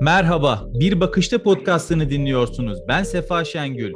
Merhaba, Bir Bakışta podcastını dinliyorsunuz. Ben Sefa Şengül.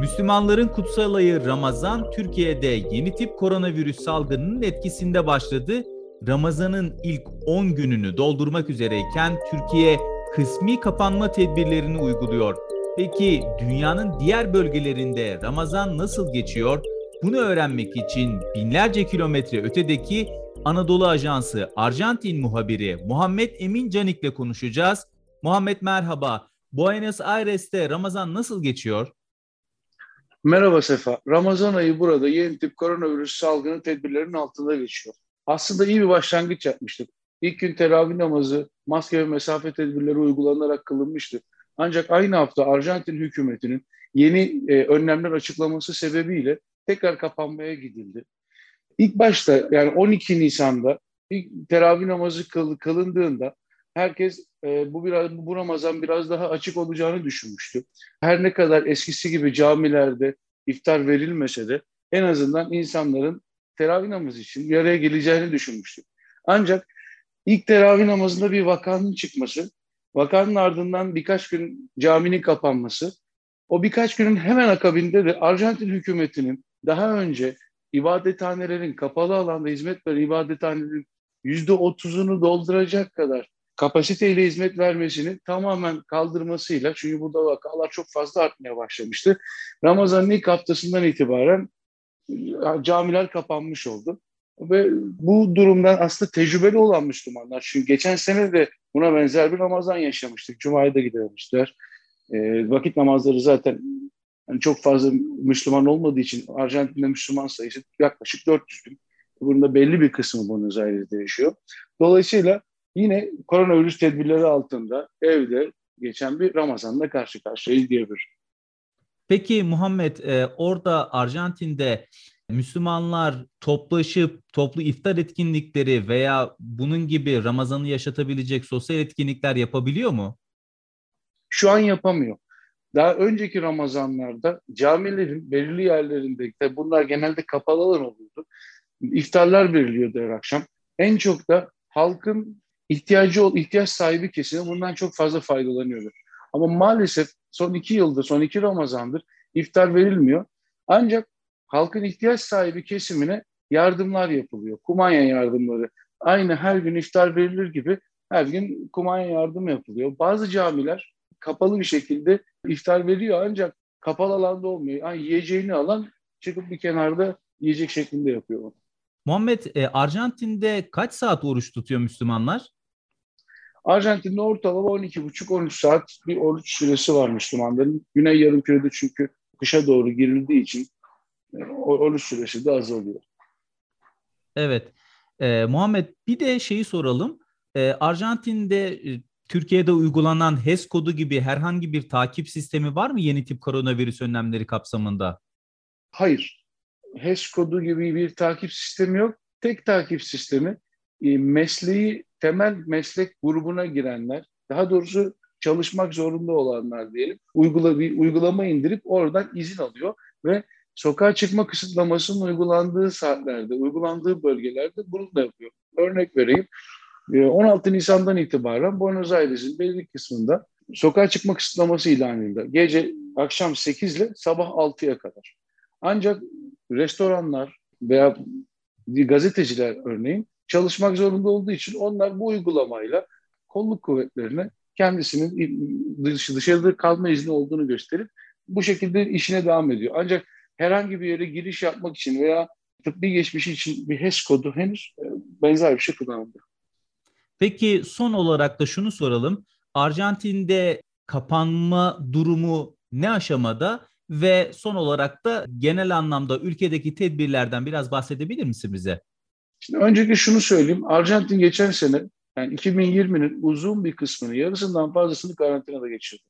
Müslümanların kutsal ayı Ramazan, Türkiye'de yeni tip koronavirüs salgınının etkisinde başladı. Ramazan'ın ilk 10 gününü doldurmak üzereyken Türkiye kısmi kapanma tedbirlerini uyguluyor. Peki dünyanın diğer bölgelerinde Ramazan nasıl geçiyor? Bunu öğrenmek için binlerce kilometre ötedeki Anadolu Ajansı Arjantin muhabiri Muhammed Emin Canik'le konuşacağız. Muhammed merhaba. Buenos Aires'te Ramazan nasıl geçiyor? Merhaba Sefa. Ramazan ayı burada yeni tip koronavirüs salgını tedbirlerinin altında geçiyor. Aslında iyi bir başlangıç yapmıştık. İlk gün teravih namazı, maske ve mesafe tedbirleri uygulanarak kılınmıştı. Ancak aynı hafta Arjantin hükümetinin yeni e, önlemler açıklaması sebebiyle tekrar kapanmaya gidildi. İlk başta yani 12 Nisan'da ilk teravih namazı kıl, kılındığında herkes e, bu biraz bu Ramazan biraz daha açık olacağını düşünmüştü. Her ne kadar eskisi gibi camilerde iftar verilmese de en azından insanların teravih namazı için bir araya geleceğini düşünmüştü. Ancak ilk teravih namazında bir vakanın çıkması, vakanın ardından birkaç gün caminin kapanması, o birkaç günün hemen akabinde de Arjantin hükümetinin daha önce ibadethanelerin kapalı alanda hizmet veren ibadethanelerin yüzde otuzunu dolduracak kadar kapasiteyle hizmet vermesini tamamen kaldırmasıyla çünkü burada vakalar çok fazla artmaya başlamıştı. Ramazan'ın ilk haftasından itibaren camiler kapanmış oldu. Ve bu durumdan aslında tecrübeli olan Müslümanlar. Çünkü geçen sene de buna benzer bir Ramazan yaşamıştık. Cuma'ya da gidememişler. E, vakit namazları zaten yani çok fazla Müslüman olmadığı için Arjantin'de Müslüman sayısı yaklaşık 400 bin. Bunun da belli bir kısmı Buenos Aires'de yaşıyor. Dolayısıyla yine koronavirüs tedbirleri altında evde geçen bir Ramazan'la karşı karşıyayız diyebilirim. Peki Muhammed e, orada Arjantin'de Müslümanlar toplaşıp toplu iftar etkinlikleri veya bunun gibi Ramazan'ı yaşatabilecek sosyal etkinlikler yapabiliyor mu? Şu an yapamıyor. Daha önceki Ramazanlarda camilerin belirli yerlerinde de bunlar genelde kapalı alan oluyordu. İftarlar veriliyordu her akşam. En çok da halkın ihtiyacı ihtiyaç sahibi kesimi bundan çok fazla faydalanıyordu. Ama maalesef son iki yıldır, son iki Ramazandır iftar verilmiyor. Ancak halkın ihtiyaç sahibi kesimine yardımlar yapılıyor. Kumanya yardımları. Aynı her gün iftar verilir gibi her gün kumanya yardım yapılıyor. Bazı camiler kapalı bir şekilde iftar veriyor ancak kapalı alanda olmuyor. Yani yiyeceğini alan çıkıp bir kenarda yiyecek şeklinde yapıyor. Muhammed, e, Arjantin'de kaç saat oruç tutuyor Müslümanlar? Arjantin'de ortalama 12,5-13 saat bir oruç süresi var Müslümanların. Güney Yarımküre'de çünkü kışa doğru girildiği için e, oruç süresi de azalıyor. Evet. E, Muhammed bir de şeyi soralım. E, Arjantin'de e, Türkiye'de uygulanan HES kodu gibi herhangi bir takip sistemi var mı yeni tip koronavirüs önlemleri kapsamında? Hayır. HES kodu gibi bir takip sistemi yok. Tek takip sistemi e, mesleği temel meslek grubuna girenler, daha doğrusu çalışmak zorunda olanlar diyelim, uygula, bir uygulama indirip oradan izin alıyor ve sokağa çıkma kısıtlamasının uygulandığı saatlerde, uygulandığı bölgelerde bunu da yapıyor. Örnek vereyim. 16 ee, Nisan'dan itibaren Buenos Aires'in belli kısmında sokağa çıkma kısıtlaması ilan edildi. Gece akşam 8 ile sabah 6'ya kadar. Ancak restoranlar veya gazeteciler örneğin çalışmak zorunda olduğu için onlar bu uygulamayla kolluk kuvvetlerine kendisinin dışarıda kalma izni olduğunu gösterip bu şekilde işine devam ediyor. Ancak herhangi bir yere giriş yapmak için veya tıbbi geçmişi için bir HES kodu henüz e, benzer bir şey kullanılmıyor. Peki son olarak da şunu soralım. Arjantin'de kapanma durumu ne aşamada ve son olarak da genel anlamda ülkedeki tedbirlerden biraz bahsedebilir misin bize? Şimdi öncelikle şunu söyleyeyim. Arjantin geçen sene yani 2020'nin uzun bir kısmını, yarısından fazlasını karantinada geçirdi.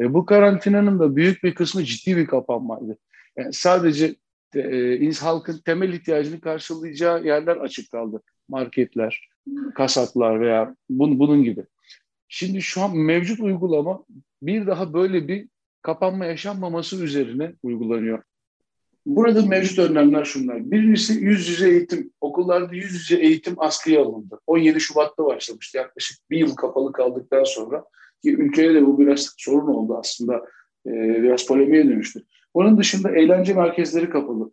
Ve bu karantinanın da büyük bir kısmı ciddi bir kapanmaydı. Yani sadece e, halkın temel ihtiyacını karşılayacağı yerler açık kaldı. Marketler, kasaplar veya bun, bunun gibi. Şimdi şu an mevcut uygulama bir daha böyle bir kapanma yaşanmaması üzerine uygulanıyor. Burada mevcut önlemler şunlar. Birincisi yüz yüze eğitim. Okullarda yüz yüze eğitim askıya alındı. 17 Şubat'ta başlamıştı. Yaklaşık bir yıl kapalı kaldıktan sonra Ki ülkeye de bu biraz sorun oldu aslında. E, biraz polemiğe dönüştü. Onun dışında eğlence merkezleri kapalı.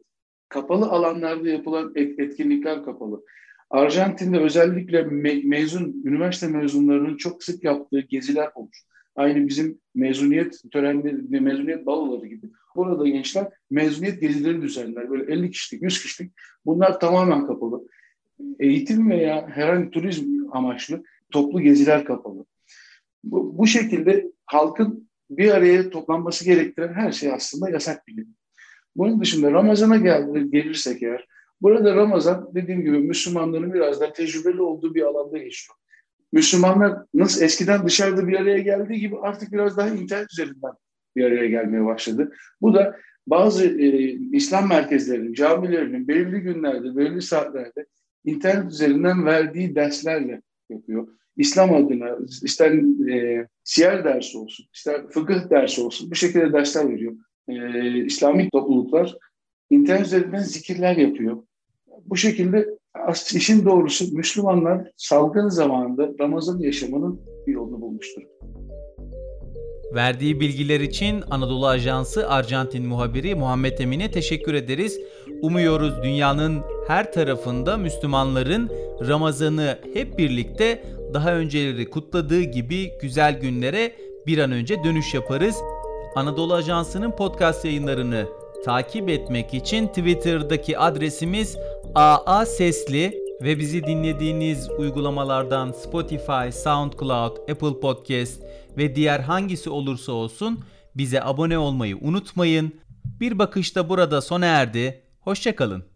Kapalı alanlarda yapılan etkinlikler kapalı. Arjantin'de özellikle me mezun, üniversite mezunlarının çok sık yaptığı geziler olmuş. Aynı bizim mezuniyet törenleri, mezuniyet baloları gibi. Burada gençler mezuniyet gezileri düzenler. Böyle 50 kişilik, 100 kişilik. Bunlar tamamen kapalı. Eğitim veya herhangi turizm amaçlı toplu geziler kapalı. Bu, bu şekilde halkın bir araya toplanması gerektiren her şey aslında yasak bilim. Bunun dışında Ramazan'a gel gelirsek eğer, burada Ramazan dediğim gibi Müslümanların biraz da tecrübeli olduğu bir alanda geçiyor. Müslümanlar nasıl eskiden dışarıda bir araya geldiği gibi artık biraz daha internet üzerinden bir araya gelmeye başladı. Bu da bazı e, İslam merkezlerinin, camilerinin belirli günlerde, belirli saatlerde internet üzerinden verdiği derslerle yapıyor. İslam adına ister e, siyer dersi olsun, ister fıkıh dersi olsun bu şekilde dersler veriyor. E, İslami topluluklar internet üzerinden zikirler yapıyor. Bu şekilde işin doğrusu Müslümanlar salgın zamanında Ramazan yaşamının bir yolunu bulmuştur. Verdiği bilgiler için Anadolu Ajansı Arjantin muhabiri Muhammed Emin'e teşekkür ederiz. Umuyoruz dünyanın her tarafında Müslümanların Ramazan'ı hep birlikte daha önceleri kutladığı gibi güzel günlere bir an önce dönüş yaparız. Anadolu Ajansı'nın podcast yayınlarını takip etmek için Twitter'daki adresimiz AA Sesli ve bizi dinlediğiniz uygulamalardan Spotify, SoundCloud, Apple Podcast ve diğer hangisi olursa olsun bize abone olmayı unutmayın. Bir bakışta burada sona erdi. Hoşçakalın.